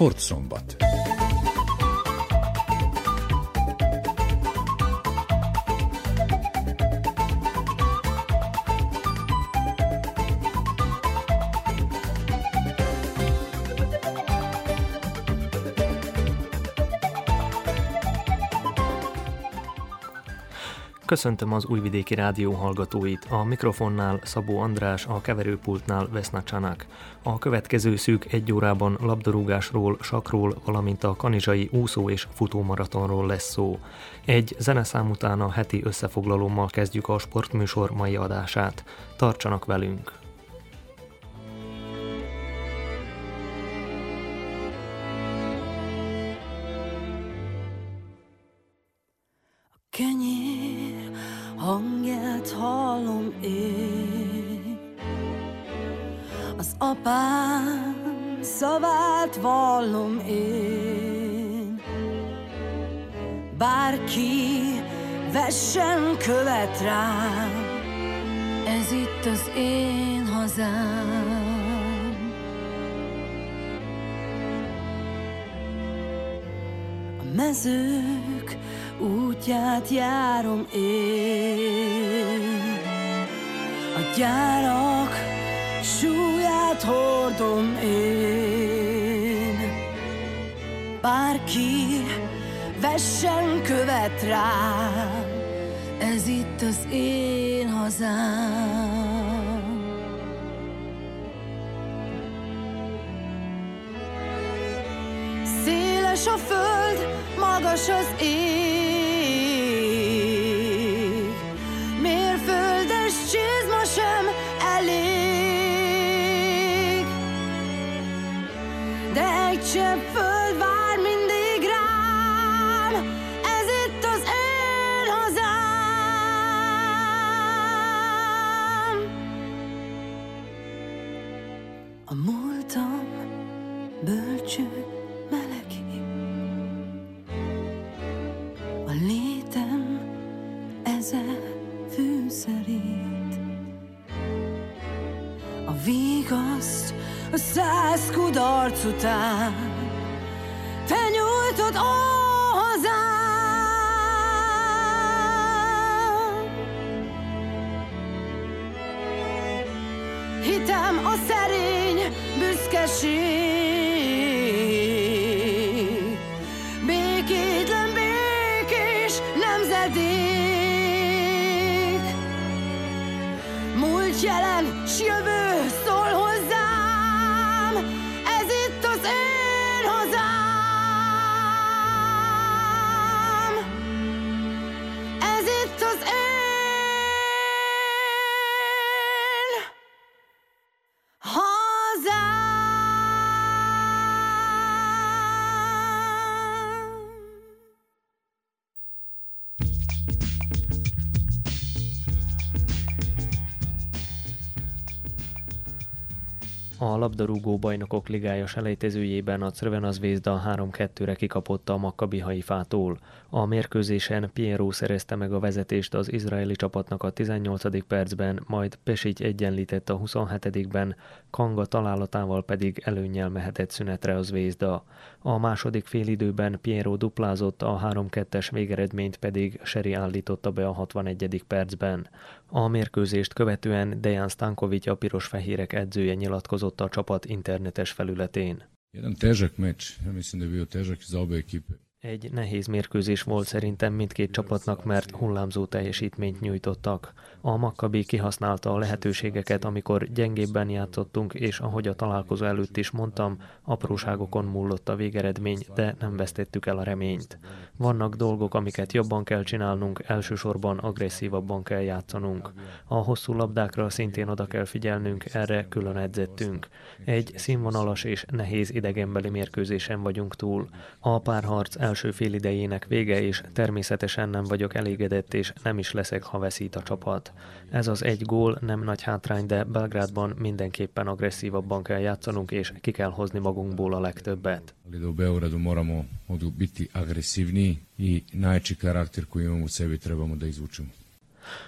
Sportszombat. Köszöntöm az Újvidéki Rádió hallgatóit. A mikrofonnál Szabó András, a keverőpultnál Veszna Csanak. A következő szűk egy órában labdarúgásról, sakról, valamint a kanizsai úszó és futómaratonról lesz szó. Egy zeneszám után a heti összefoglalómmal kezdjük a sportműsor mai adását. Tartsanak velünk! Apám szavát vallom én. Bárki vessen követ rám, ez itt az én hazám. A mezők útját járom én. A gyárak súlyát hordom én. Bárki vessen követ rám, ez itt az én hazám. Széles a föld, magas az ég, kudarc után. Te nyújtod ó Hitem a szerény büszkeség. Békétlen békés nemzedék. Múlt jelen s jövő szól labdarúgó bajnokok ligája selejtezőjében a Crvena Zvezda 3-2-re kikapotta a Maccabi Haifától. A mérkőzésen Piero szerezte meg a vezetést az izraeli csapatnak a 18. percben, majd Pesic egyenlített a 27-ben, Kanga találatával pedig előnyel mehetett szünetre a Zvezda. A második félidőben Piero duplázott, a 3-2-es végeredményt pedig Seri állította be a 61. percben. A mérkőzést követően Dejan Stankovic a piros-fehérek edzője nyilatkozott a csapat internetes felületén. Jedan težak meč, ja mislim da je bio težak za obe ekipe. Egy nehéz mérkőzés volt szerintem mindkét csapatnak, mert hullámzó teljesítményt nyújtottak. A Maccabi kihasználta a lehetőségeket, amikor gyengébben játszottunk, és ahogy a találkozó előtt is mondtam, apróságokon múlott a végeredmény, de nem vesztettük el a reményt. Vannak dolgok, amiket jobban kell csinálnunk, elsősorban agresszívabban kell játszanunk. A hosszú labdákra szintén oda kell figyelnünk, erre külön edzettünk. Egy színvonalas és nehéz idegenbeli mérkőzésen vagyunk túl. A párharc első fél idejének vége, és természetesen nem vagyok elégedett, és nem is leszek, ha veszít a csapat. Ez az egy gól nem nagy hátrány, de Belgrádban mindenképpen agresszívabban kell játszanunk, és ki kell hozni magunkból a legtöbbet. U Beogradu moramo biti agresivniji i najjači karakter koji sebi trebamo da izvučemo.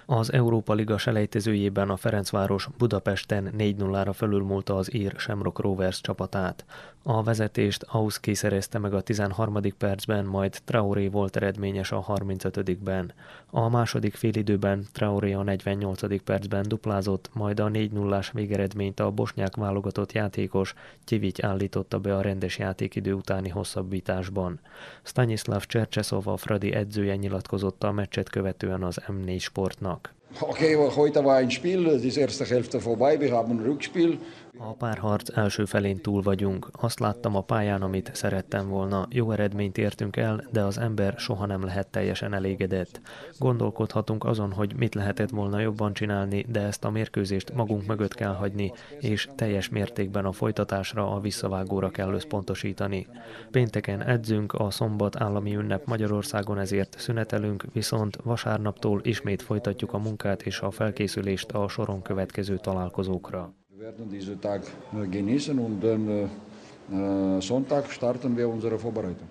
Az Európa Liga selejtezőjében a Ferencváros Budapesten 4-0-ra fölülmúlta az ír Shamrock Rovers csapatát. A vezetést Auszki szerezte meg a 13. percben, majd Traoré volt eredményes a 35-ben. A második félidőben Traoré a 48. percben duplázott, majd a 4 0 végeredményt a bosnyák válogatott játékos Tivic állította be a rendes játékidő utáni hosszabbításban. Stanislav Csercseszov a Fradi edzője nyilatkozott a meccset követően az M4 sportnak. Okay, heute war ein Spiel, die erste Hälfte vorbei, wir haben ein Rückspiel. A párharc első felén túl vagyunk. Azt láttam a pályán, amit szerettem volna. Jó eredményt értünk el, de az ember soha nem lehet teljesen elégedett. Gondolkodhatunk azon, hogy mit lehetett volna jobban csinálni, de ezt a mérkőzést magunk mögött kell hagyni, és teljes mértékben a folytatásra, a visszavágóra kell összpontosítani. Pénteken edzünk, a szombat állami ünnep Magyarországon ezért szünetelünk, viszont vasárnaptól ismét folytatjuk a munkát és a felkészülést a soron következő találkozókra. Wir werden diesen Tag äh, genießen und dann äh, äh, Sonntag starten wir unsere Vorbereitung.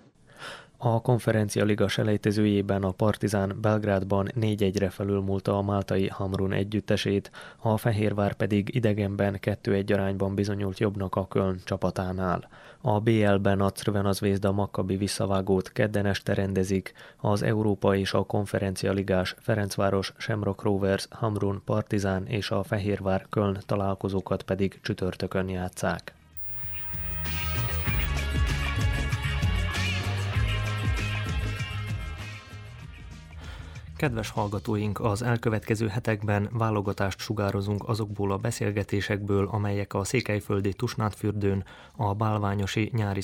A konferencia liga selejtezőjében a Partizán Belgrádban 4-1-re felülmúlta a máltai Hamrun együttesét, a Fehérvár pedig idegenben 2-1 arányban bizonyult jobbnak a Köln csapatánál. A BL-ben a Crvenazvézda Makkabi visszavágót kedden este rendezik, az Európa és a konferencia ligás Ferencváros, Semrock Rovers, Hamrun, Partizán és a Fehérvár Köln találkozókat pedig csütörtökön játszák. Kedves hallgatóink, az elkövetkező hetekben válogatást sugározunk azokból a beszélgetésekből, amelyek a Székelyföldi Tusnádfürdőn, a Bálványosi Nyári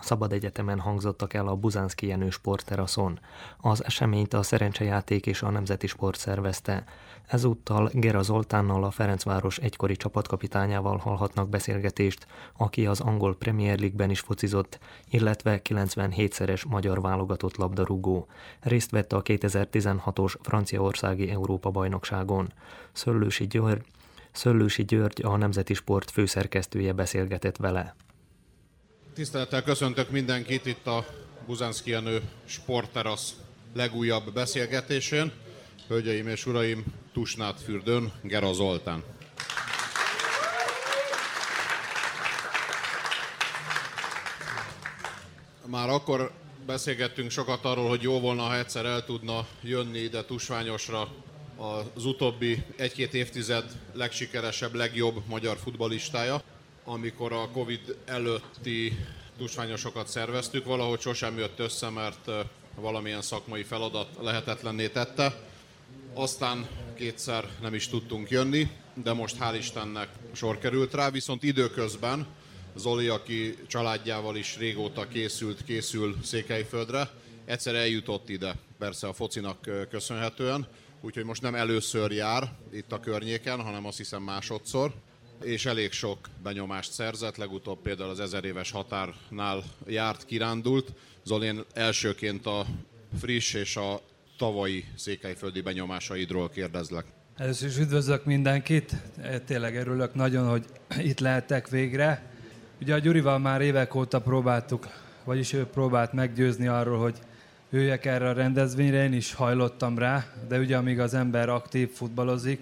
Szabad Egyetemen hangzottak el a Buzánszki Jenő sportteraszon. Az eseményt a Szerencsejáték és a Nemzeti Sport szervezte. Ezúttal Gera Zoltánnal, a Ferencváros egykori csapatkapitányával hallhatnak beszélgetést, aki az angol Premier League-ben is focizott, illetve 97-szeres magyar válogatott labdarúgó. Részt vett a 2016-os franciaországi Európa-bajnokságon. Szöllősi György, Szöllősi György, a Nemzeti Sport főszerkesztője beszélgetett vele. Tisztelettel köszöntök mindenkit itt a Buzánszki Jenő sportterasz legújabb beszélgetésén. Hölgyeim és uraim, Tusnát fürdőn, Gera Zoltán. Már akkor beszélgettünk sokat arról, hogy jó volna, ha egyszer el tudna jönni ide Tusványosra az utóbbi egy-két évtized legsikeresebb, legjobb magyar futbalistája. Amikor a Covid előtti tusványosokat szerveztük, valahogy sosem jött össze, mert valamilyen szakmai feladat lehetetlenné tette aztán kétszer nem is tudtunk jönni, de most hál' Istennek sor került rá, viszont időközben Zoli, aki családjával is régóta készült, készül Székelyföldre, egyszer eljutott ide, persze a focinak köszönhetően, úgyhogy most nem először jár itt a környéken, hanem azt hiszem másodszor, és elég sok benyomást szerzett, legutóbb például az ezer éves határnál járt, kirándult. Zolén elsőként a friss és a tavalyi székelyföldi benyomásaidról kérdezlek. Először is üdvözlök mindenkit, tényleg örülök nagyon, hogy itt lehetek végre. Ugye a Gyurival már évek óta próbáltuk, vagyis ő próbált meggyőzni arról, hogy jöjjek erre a rendezvényre, én is hajlottam rá, de ugye amíg az ember aktív futballozik,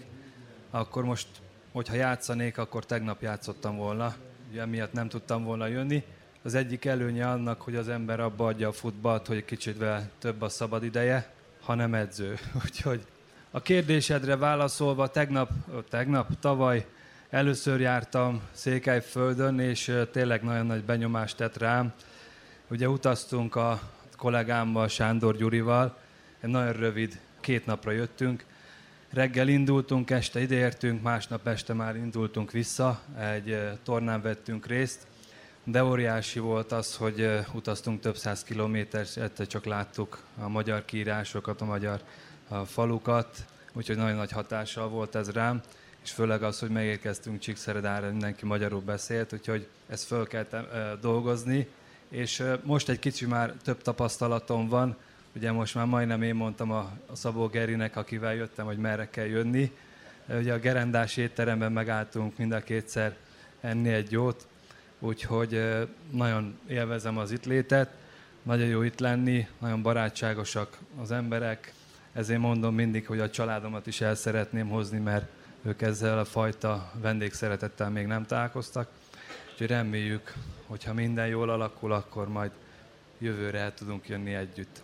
akkor most, hogyha játszanék, akkor tegnap játszottam volna, ugye miatt nem tudtam volna jönni. Az egyik előnye annak, hogy az ember abba adja a futballt, hogy kicsit több a szabad ideje, hanem edző. Úgyhogy a kérdésedre válaszolva, tegnap, tegnap, tavaly először jártam Székelyföldön, és tényleg nagyon nagy benyomást tett rám. Ugye utaztunk a kollégámmal, Sándor Gyurival, egy nagyon rövid, két napra jöttünk. Reggel indultunk, este ideértünk, másnap este már indultunk vissza, egy tornán vettünk részt, de óriási volt az, hogy utaztunk több száz kilométert, csak láttuk a magyar kiírásokat, a magyar falukat, úgyhogy nagyon nagy hatással volt ez rám, és főleg az, hogy megérkeztünk Csíkszeredára, mindenki magyarul beszélt, úgyhogy ezt föl kell dolgozni, és most egy kicsi már több tapasztalatom van, ugye most már majdnem én mondtam a, a Szabó Gerinek, akivel jöttem, hogy merre kell jönni. Ugye a gerendás étteremben megálltunk mind a kétszer enni egy jót, úgyhogy nagyon élvezem az itt létet, nagyon jó itt lenni, nagyon barátságosak az emberek, ezért mondom mindig, hogy a családomat is el szeretném hozni, mert ők ezzel a fajta vendégszeretettel még nem találkoztak. Úgyhogy reméljük, hogyha minden jól alakul, akkor majd jövőre el tudunk jönni együtt.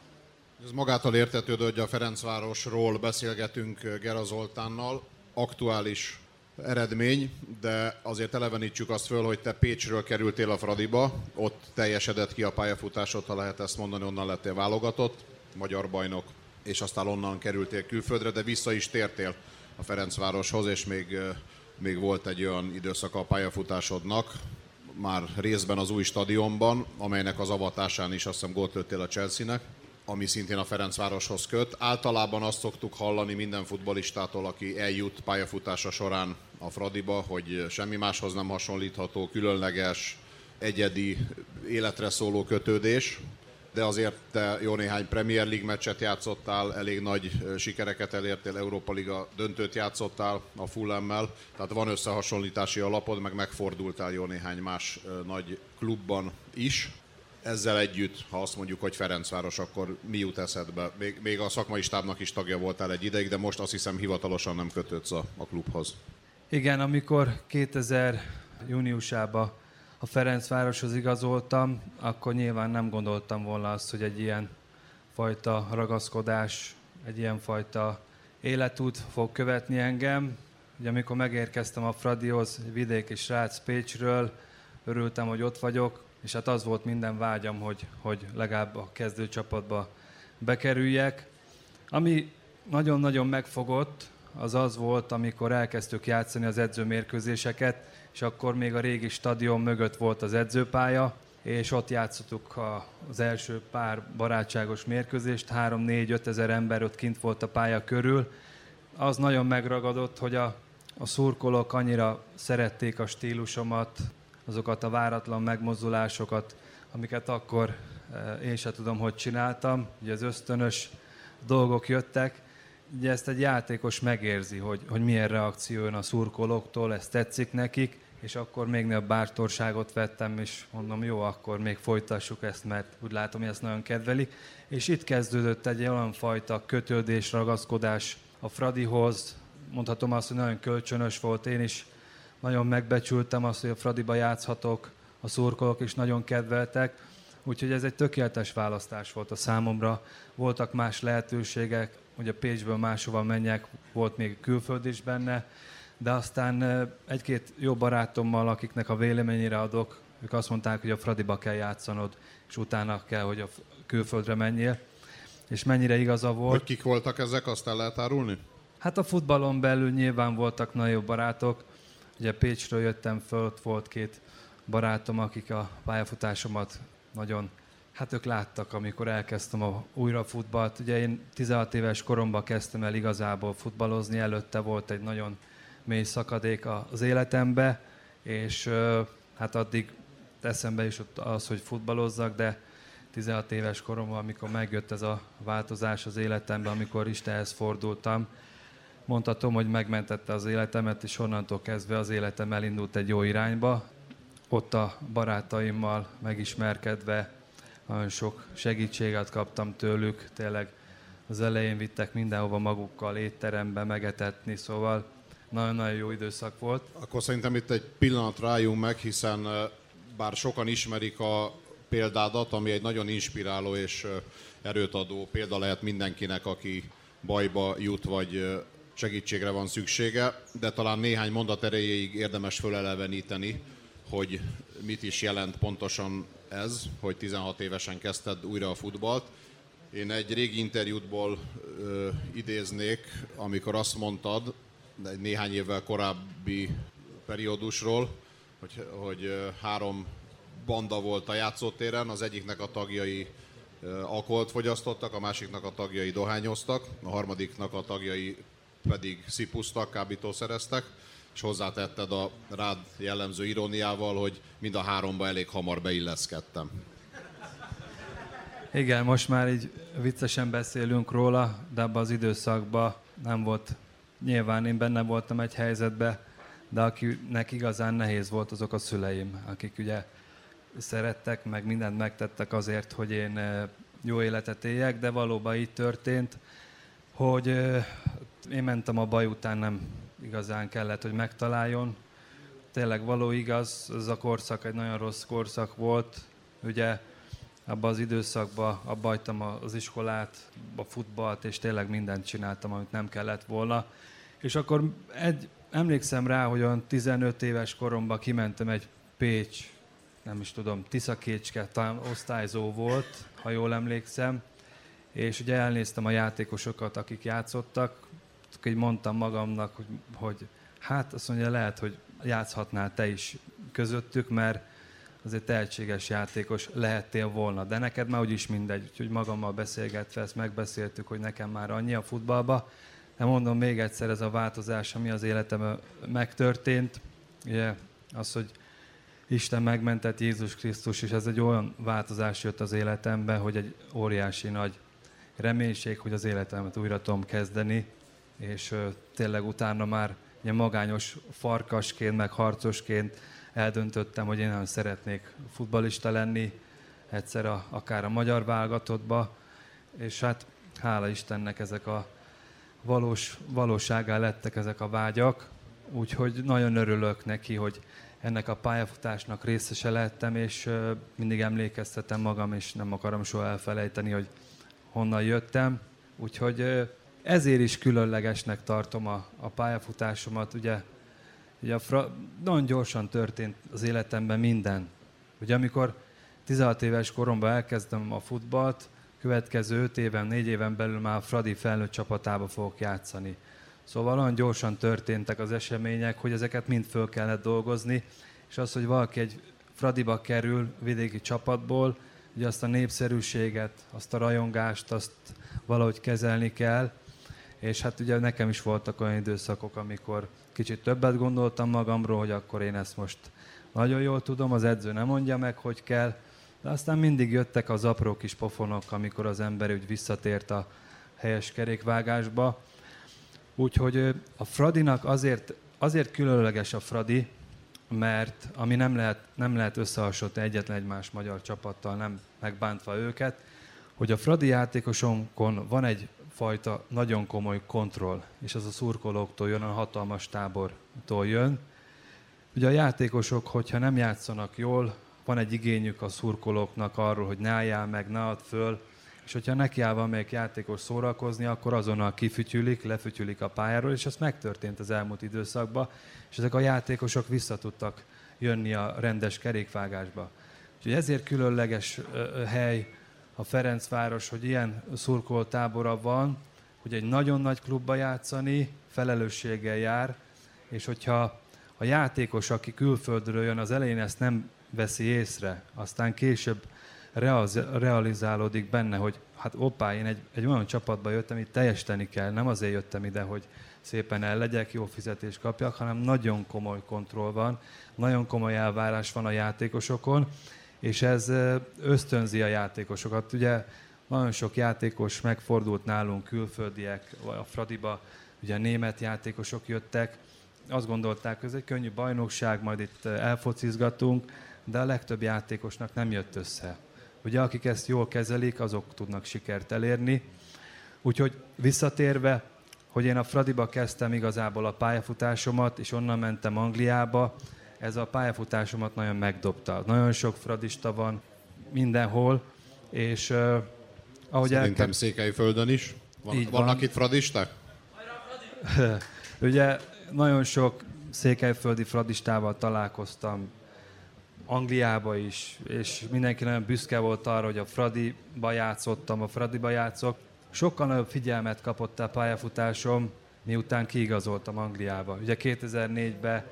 Ez magától értetődő, hogy a Ferencvárosról beszélgetünk Gera Zoltánnal. Aktuális eredmény, de azért elevenítsük azt föl, hogy te Pécsről kerültél a Fradiba, ott teljesedett ki a pályafutásod, ha lehet ezt mondani, onnan lettél válogatott, magyar bajnok, és aztán onnan kerültél külföldre, de vissza is tértél a Ferencvároshoz, és még, még volt egy olyan időszak a pályafutásodnak, már részben az új stadionban, amelynek az avatásán is azt hiszem gólt a Chelsea-nek, ami szintén a Ferencvároshoz köt. Általában azt szoktuk hallani minden futbalistától, aki eljut pályafutása során a Fradiba, hogy semmi máshoz nem hasonlítható, különleges, egyedi, életre szóló kötődés, de azért te jó néhány Premier League meccset játszottál, elég nagy sikereket elértél, Európa Liga döntőt játszottál a Fulhammel, tehát van összehasonlítási alapod, meg megfordultál jó néhány más nagy klubban is. Ezzel együtt, ha azt mondjuk, hogy Ferencváros, akkor mi jut eszedbe? Még, még a szakmai stábnak is tagja voltál egy ideig, de most azt hiszem hivatalosan nem kötődsz a, a klubhoz. Igen, amikor 2000 júniusában a Ferencvároshoz igazoltam, akkor nyilván nem gondoltam volna azt, hogy egy ilyen fajta ragaszkodás, egy ilyen fajta életút fog követni engem. Ugye amikor megérkeztem a Fradihoz, vidéki srác Pécsről, örültem, hogy ott vagyok, és hát az volt minden vágyam, hogy, hogy legalább a kezdőcsapatba bekerüljek. Ami nagyon-nagyon megfogott, az az volt, amikor elkezdtük játszani az edzőmérkőzéseket, és akkor még a régi stadion mögött volt az edzőpálya, és ott játszottuk az első pár barátságos mérkőzést, 3-4-5 ezer ember ott kint volt a pálya körül. Az nagyon megragadott, hogy a, a szurkolók annyira szerették a stílusomat, azokat a váratlan megmozdulásokat, amiket akkor eh, én sem tudom, hogy csináltam. Ugye az ösztönös dolgok jöttek, ugye ezt egy játékos megérzi, hogy, hogy milyen reakció jön a szurkolóktól, ez tetszik nekik, és akkor még nagyobb bártorságot vettem, és mondom, jó, akkor még folytassuk ezt, mert úgy látom, hogy ezt nagyon kedvelik. És itt kezdődött egy olyan fajta kötődés, ragaszkodás a Fradihoz, mondhatom azt, hogy nagyon kölcsönös volt, én is nagyon megbecsültem azt, hogy a Fradiba játszhatok, a szurkolók is nagyon kedveltek, úgyhogy ez egy tökéletes választás volt a számomra. Voltak más lehetőségek, hogy a Pécsből máshova menjek, volt még külföld is benne, de aztán egy-két jó barátommal, akiknek a véleményére adok, ők azt mondták, hogy a Fradiba kell játszanod, és utána kell, hogy a külföldre menjél. És mennyire igaza volt. Hogy kik voltak ezek, azt el lehet árulni? Hát a futballon belül nyilván voltak nagyon jó barátok. Ugye Pécsről jöttem föl, ott volt két barátom, akik a pályafutásomat nagyon Hát ők láttak, amikor elkezdtem a újra futballt. Ugye én 16 éves koromban kezdtem el igazából futballozni, előtte volt egy nagyon mély szakadék az életembe, és hát addig eszembe is az, hogy futballozzak, de 16 éves koromban, amikor megjött ez a változás az életemben, amikor Istenhez fordultam, mondhatom, hogy megmentette az életemet, és onnantól kezdve az életem elindult egy jó irányba. Ott a barátaimmal megismerkedve nagyon sok segítséget kaptam tőlük, tényleg az elején vittek mindenhova magukkal étterembe megetetni, szóval nagyon-nagyon jó időszak volt. Akkor szerintem itt egy pillanat rájunk meg, hiszen bár sokan ismerik a példádat, ami egy nagyon inspiráló és erőt adó példa lehet mindenkinek, aki bajba jut, vagy segítségre van szüksége, de talán néhány mondat erejéig érdemes föleleveníteni, hogy mit is jelent pontosan ez, hogy 16 évesen kezdted újra a futballt. Én egy régi interjútból ö, idéznék, amikor azt mondtad, egy néhány évvel korábbi periódusról, hogy, hogy három banda volt a játszótéren, az egyiknek a tagjai alkoholt fogyasztottak, a másiknak a tagjai dohányoztak, a harmadiknak a tagjai pedig szipusztak, kábítószereztek, és hozzátetted a rád jellemző iróniával, hogy mind a háromba elég hamar beilleszkedtem. Igen, most már így viccesen beszélünk róla, de abban az időszakban nem volt Nyilván én benne voltam egy helyzetben, de akinek igazán nehéz volt, azok a szüleim, akik ugye szerettek, meg mindent megtettek azért, hogy én eh, jó életet éljek, de valóban így történt. Hogy én mentem a baj után, nem igazán kellett, hogy megtaláljon. Tényleg való igaz, ez a korszak egy nagyon rossz korszak volt. Ugye abban az időszakban abba hagytam az iskolát, a futballt, és tényleg mindent csináltam, amit nem kellett volna. És akkor egy, emlékszem rá, hogy olyan 15 éves koromban kimentem egy Pécs, nem is tudom, Tiszakécske, osztályzó volt, ha jól emlékszem, és ugye elnéztem a játékosokat, akik játszottak, így mondtam magamnak, hogy, hogy hát azt mondja, lehet, hogy játszhatnál te is közöttük, mert azért tehetséges játékos lehettél volna, de neked már úgyis mindegy, úgyhogy magammal beszélgetve ezt megbeszéltük, hogy nekem már annyi a futballba, de mondom még egyszer, ez a változás, ami az életemben megtörtént, ugye az, hogy Isten megmentett Jézus Krisztus, és ez egy olyan változás jött az életembe, hogy egy óriási nagy reménység, hogy az életemet újra tudom kezdeni, és tényleg utána már ilyen magányos farkasként, meg harcosként eldöntöttem, hogy én nem szeretnék futbalista lenni, egyszer a, akár a magyar válogatottba, és hát hála Istennek ezek a valós, valóságá lettek ezek a vágyak, úgyhogy nagyon örülök neki, hogy ennek a pályafutásnak részese lettem, és mindig emlékeztetem magam, és nem akarom soha elfelejteni, hogy honnan jöttem. Úgyhogy ezért is különlegesnek tartom a, a pályafutásomat. Ugye, ugye a fra, nagyon gyorsan történt az életemben minden. Ugye amikor 16 éves koromban elkezdem a futballt, következő 5 éven, 4 éven belül már a Fradi felnőtt csapatába fogok játszani. Szóval olyan gyorsan történtek az események, hogy ezeket mind föl kellett dolgozni, és az, hogy valaki egy Fradiba kerül vidéki csapatból, ugye azt a népszerűséget, azt a rajongást, azt valahogy kezelni kell, és hát ugye nekem is voltak olyan időszakok, amikor kicsit többet gondoltam magamról, hogy akkor én ezt most nagyon jól tudom, az edző nem mondja meg, hogy kell, de aztán mindig jöttek az apró kis pofonok, amikor az ember úgy visszatért a helyes kerékvágásba. Úgyhogy a Fradinak azért, azért különleges a Fradi, mert ami nem lehet, nem lehet összehasonlítani egyetlen egy más magyar csapattal, nem megbántva őket, hogy a Fradi játékosonkon van egy fajta nagyon komoly kontroll, és az a szurkolóktól jön, a hatalmas tábortól jön. Ugye a játékosok, hogyha nem játszanak jól, van egy igényük a szurkolóknak arról, hogy ne álljál meg, ne add föl, és hogyha nekiáll valamelyik játékos szórakozni, akkor azonnal kifütyülik, lefütyülik a pályáról, és ez megtörtént az elmúlt időszakban, és ezek a játékosok vissza tudtak jönni a rendes kerékvágásba. Úgyhogy ezért különleges hely a Ferencváros, hogy ilyen szurkoló tábora van, hogy egy nagyon nagy klubba játszani, felelősséggel jár, és hogyha a játékos, aki külföldről jön, az elején ezt nem veszi észre, aztán később realizálódik benne, hogy hát oppá, én egy, egy olyan csapatba jöttem, itt teljesíteni kell, nem azért jöttem ide, hogy szépen el legyek, jó fizetést kapjak, hanem nagyon komoly kontroll van, nagyon komoly elvárás van a játékosokon, és ez ösztönzi a játékosokat. Ugye nagyon sok játékos megfordult nálunk, külföldiek, a Fradiba, ugye német játékosok jöttek, azt gondolták, hogy ez egy könnyű bajnokság, majd itt elfocizgatunk, de a legtöbb játékosnak nem jött össze. Ugye akik ezt jól kezelik, azok tudnak sikert elérni. Úgyhogy visszatérve, hogy én a Fradiba kezdtem igazából a pályafutásomat, és onnan mentem Angliába, ez a pályafutásomat nagyon megdobta. Nagyon sok fradista van mindenhol, és uh, ahogy Szerintem elke... Székelyföldön is. Van, Így vannak van. itt fradisták? Ugye nagyon sok székelyföldi fradistával találkoztam, Angliába is, és mindenki nagyon büszke volt arra, hogy a Fradiba játszottam, a Fradiba játszok. Sokkal nagyobb figyelmet kapott a pályafutásom, miután kiigazoltam Angliába. Ugye 2004-ben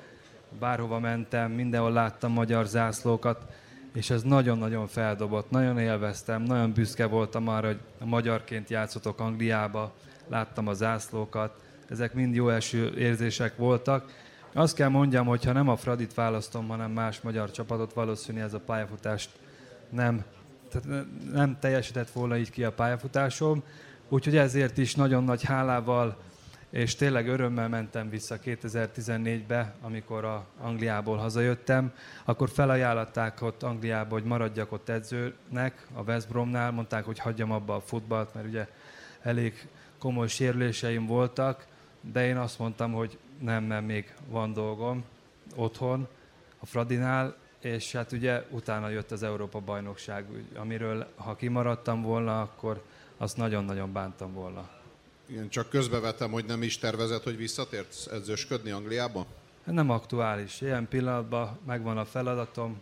bárhova mentem, mindenhol láttam magyar zászlókat, és ez nagyon-nagyon feldobott, nagyon élveztem, nagyon büszke voltam arra, hogy magyarként játszotok Angliába, láttam a zászlókat, ezek mind jó első érzések voltak, azt kell mondjam, hogy ha nem a Fradit választom, hanem más magyar csapatot, valószínűleg ez a pályafutást nem, tehát nem teljesített volna így ki a pályafutásom. Úgyhogy ezért is nagyon nagy hálával és tényleg örömmel mentem vissza 2014-be, amikor a Angliából hazajöttem, akkor felajánlották ott Angliába, hogy maradjak ott edzőnek a West Bromnál, mondták, hogy hagyjam abba a futballt, mert ugye elég komoly sérüléseim voltak, de én azt mondtam, hogy nem, mert még van dolgom otthon, a Fradinál, és hát ugye utána jött az Európa-bajnokság, amiről ha kimaradtam volna, akkor azt nagyon-nagyon bántam volna. Igen, csak közbevetem, hogy nem is tervezett, hogy visszatért edzősködni Angliába? Nem aktuális. Ilyen pillanatban megvan a feladatom,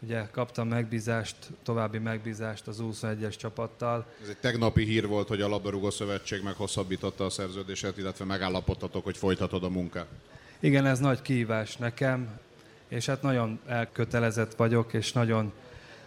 Ugye kaptam megbízást, további megbízást az 21-es csapattal. Ez egy tegnapi hír volt, hogy a Labdarúgó Szövetség meghosszabbította a szerződését, illetve megállapodtatok, hogy folytatod a munkát. Igen, ez nagy kihívás nekem, és hát nagyon elkötelezett vagyok, és nagyon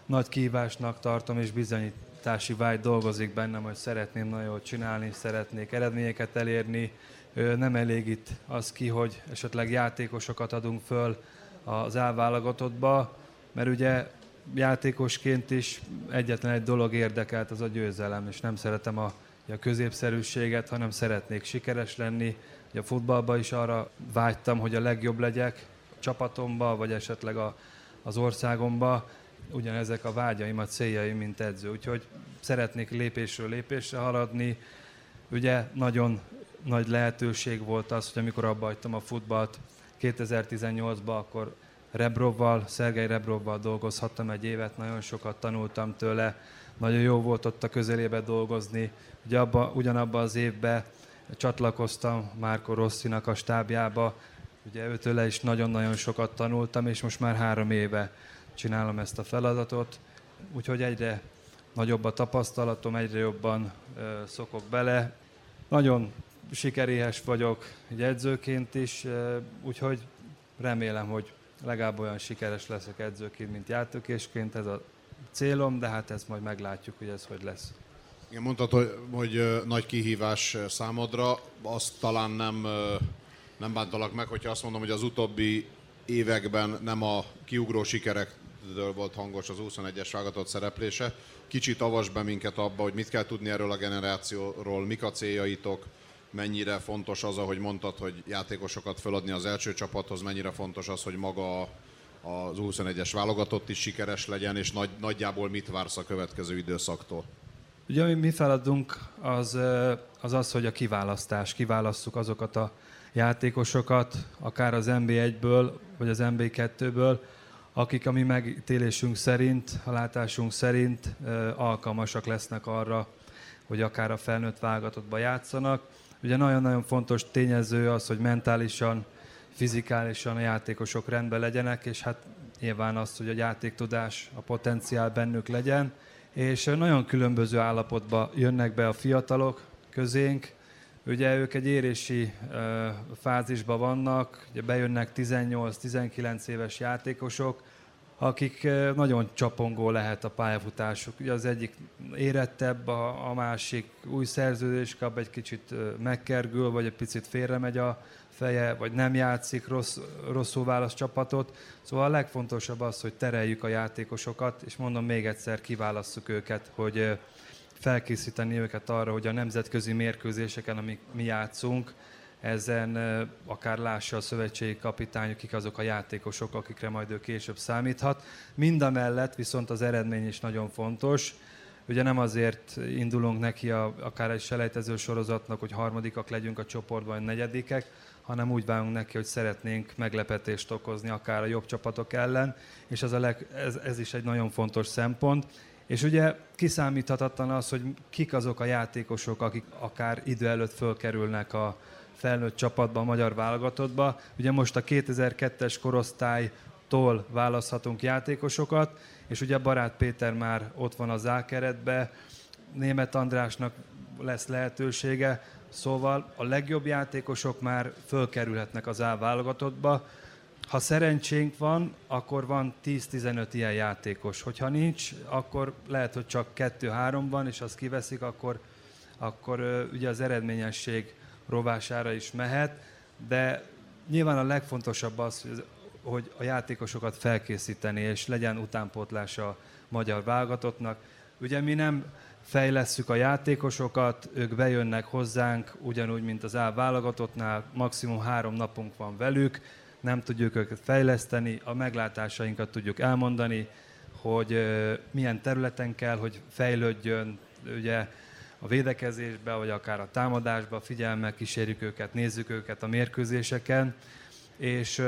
nagy kihívásnak tartom, és bizonyítási vágy dolgozik bennem, hogy szeretném nagyon csinálni, szeretnék eredményeket elérni. Nem elég itt az ki, hogy esetleg játékosokat adunk föl az elválogatottba, mert ugye játékosként is egyetlen egy dolog érdekelt, az a győzelem, és nem szeretem a, a középszerűséget, hanem szeretnék sikeres lenni. Ugye a futballban is arra vágytam, hogy a legjobb legyek a csapatomba, vagy esetleg a, az országomba. Ugyanezek a vágyaim, a céljaim, mint edző. Úgyhogy szeretnék lépésről lépésre haladni. Ugye nagyon nagy lehetőség volt az, hogy amikor abba a futballt 2018-ban, akkor Rebrovval, Szergei Rebrovval dolgozhattam egy évet, nagyon sokat tanultam tőle, nagyon jó volt ott a közelébe dolgozni. Ugye abba, ugyanabban az évben csatlakoztam Márko Rosszinak a stábjába, ugye őtőle is nagyon-nagyon sokat tanultam, és most már három éve csinálom ezt a feladatot, úgyhogy egyre nagyobb a tapasztalatom, egyre jobban ö, szokok bele. Nagyon sikeréhes vagyok egy edzőként is, ö, úgyhogy remélem, hogy legalább olyan sikeres leszek edzőként, mint játékosként, ez a célom, de hát ezt majd meglátjuk, hogy ez hogy lesz. Igen, mondtad, hogy, hogy nagy kihívás számodra, azt talán nem, nem bántalak meg, hogyha azt mondom, hogy az utóbbi években nem a kiugró sikerekről volt hangos az 21-es válogatott szereplése. Kicsit avas be minket abba, hogy mit kell tudni erről a generációról, mik a céljaitok, mennyire fontos az, ahogy mondtad, hogy játékosokat feladni az első csapathoz, mennyire fontos az, hogy maga az 21-es válogatott is sikeres legyen, és nagy, nagyjából mit vársz a következő időszaktól? Ugye mi, feladunk az, az az, hogy a kiválasztás, kiválasztjuk azokat a játékosokat, akár az NB1-ből, vagy az NB2-ből, akik a mi megítélésünk szerint, a látásunk szerint alkalmasak lesznek arra, hogy akár a felnőtt válogatottba játszanak. Ugye nagyon-nagyon fontos tényező az, hogy mentálisan, fizikálisan a játékosok rendben legyenek, és hát nyilván az, hogy a játéktudás, a potenciál bennük legyen, és nagyon különböző állapotba jönnek be a fiatalok közénk. Ugye ők egy érési uh, fázisban vannak, ugye bejönnek 18-19 éves játékosok, akik nagyon csapongó lehet a pályafutásuk. Ugye az egyik érettebb, a, a másik új szerződés kap, egy kicsit megkergül, vagy egy picit félre megy a feje, vagy nem játszik, rossz, rosszul választ csapatot. Szóval a legfontosabb az, hogy tereljük a játékosokat, és mondom még egyszer, kiválasszuk őket, hogy felkészíteni őket arra, hogy a nemzetközi mérkőzéseken, amik mi játszunk, ezen akár lássa a szövetségi kapitány, akik azok a játékosok, akikre majd ő később számíthat. Mind a mellett viszont az eredmény is nagyon fontos. Ugye nem azért indulunk neki a, akár egy selejtező sorozatnak, hogy harmadikak legyünk a csoportban, vagy negyedikek, hanem úgy válunk neki, hogy szeretnénk meglepetést okozni akár a jobb csapatok ellen, és ez, a leg, ez, ez is egy nagyon fontos szempont. És ugye kiszámíthatatlan az, hogy kik azok a játékosok, akik akár idő előtt fölkerülnek a, felnőtt csapatba, a magyar válogatottba. Ugye most a 2002-es korosztálytól választhatunk játékosokat, és ugye Barát Péter már ott van az A-keretbe, Német Andrásnak lesz lehetősége, szóval a legjobb játékosok már fölkerülhetnek az A válogatottba. Ha szerencsénk van, akkor van 10-15 ilyen játékos. Hogyha nincs, akkor lehet, hogy csak 2-3 van, és azt kiveszik, akkor, akkor ugye az eredményesség rovására is mehet, de nyilván a legfontosabb az, hogy a játékosokat felkészíteni, és legyen utánpótlása a magyar válogatottnak. Ugye mi nem fejlesszük a játékosokat, ők bejönnek hozzánk, ugyanúgy, mint az A válogatottnál, maximum három napunk van velük, nem tudjuk őket fejleszteni, a meglátásainkat tudjuk elmondani, hogy milyen területen kell, hogy fejlődjön, ugye a védekezésbe, vagy akár a támadásba figyelme, kísérjük őket, nézzük őket a mérkőzéseken, és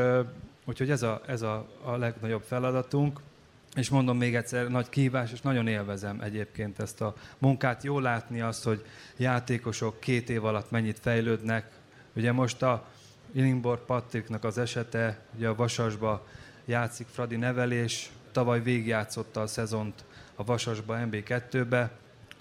úgyhogy ez a, ez a, a legnagyobb feladatunk. És mondom még egyszer, nagy kihívás, és nagyon élvezem egyébként ezt a munkát. Jó látni azt, hogy játékosok két év alatt mennyit fejlődnek. Ugye most a Illingborg Patriknak az esete, ugye a Vasasba játszik Fradi nevelés, tavaly végigjátszotta a szezont a Vasasba MB2-be.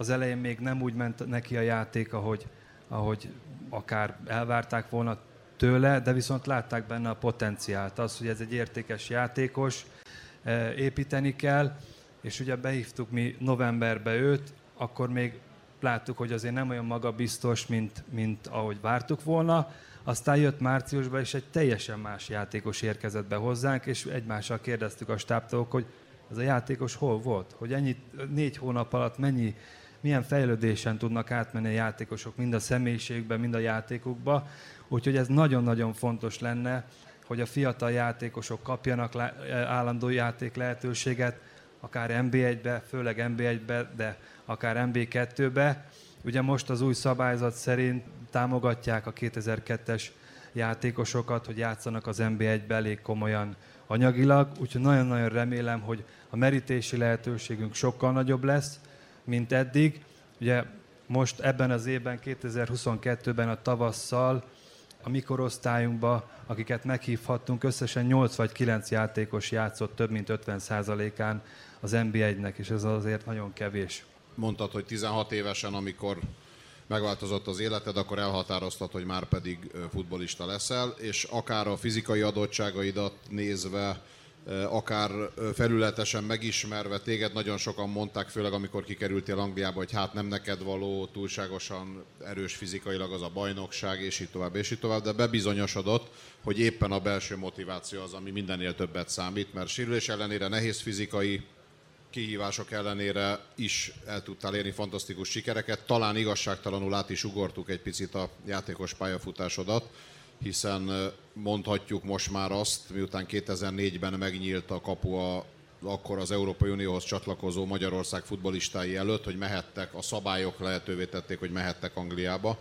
Az elején még nem úgy ment neki a játék, ahogy, ahogy akár elvárták volna tőle, de viszont látták benne a potenciált, az, hogy ez egy értékes játékos, e, építeni kell, és ugye behívtuk mi novemberbe őt, akkor még láttuk, hogy azért nem olyan magabiztos, mint, mint ahogy vártuk volna, aztán jött márciusban, és egy teljesen más játékos érkezett be hozzánk, és egymással kérdeztük a stábtól, hogy ez a játékos hol volt? Hogy ennyi, négy hónap alatt mennyi, milyen fejlődésen tudnak átmenni a játékosok, mind a személyiségben, mind a játékukba. Úgyhogy ez nagyon-nagyon fontos lenne, hogy a fiatal játékosok kapjanak állandó játék lehetőséget, akár NB1-be, főleg NB1-be, de akár NB2-be. Ugye most az új szabályzat szerint támogatják a 2002-es játékosokat, hogy játszanak az NB1-be elég komolyan anyagilag, úgyhogy nagyon-nagyon remélem, hogy a merítési lehetőségünk sokkal nagyobb lesz, mint eddig. Ugye most ebben az évben, 2022-ben a tavasszal a mikorosztályunkba, akiket meghívhattunk, összesen 8 vagy 9 játékos játszott több mint 50%-án az NB1-nek, és ez azért nagyon kevés. Mondtad, hogy 16 évesen, amikor megváltozott az életed, akkor elhatároztad, hogy már pedig futbolista leszel, és akár a fizikai adottságaidat nézve, akár felületesen megismerve téged, nagyon sokan mondták, főleg amikor kikerültél Angliába, hogy hát nem neked való, túlságosan erős fizikailag az a bajnokság, és így tovább, és így tovább, de bebizonyosodott, hogy éppen a belső motiváció az, ami mindennél többet számít, mert sérülés ellenére nehéz fizikai kihívások ellenére is el tudtál érni fantasztikus sikereket. Talán igazságtalanul át is ugortuk egy picit a játékos pályafutásodat, hiszen mondhatjuk most már azt, miután 2004-ben megnyílt a kapu a akkor az Európai Unióhoz csatlakozó Magyarország futbolistái előtt, hogy mehettek, a szabályok lehetővé tették, hogy mehettek Angliába,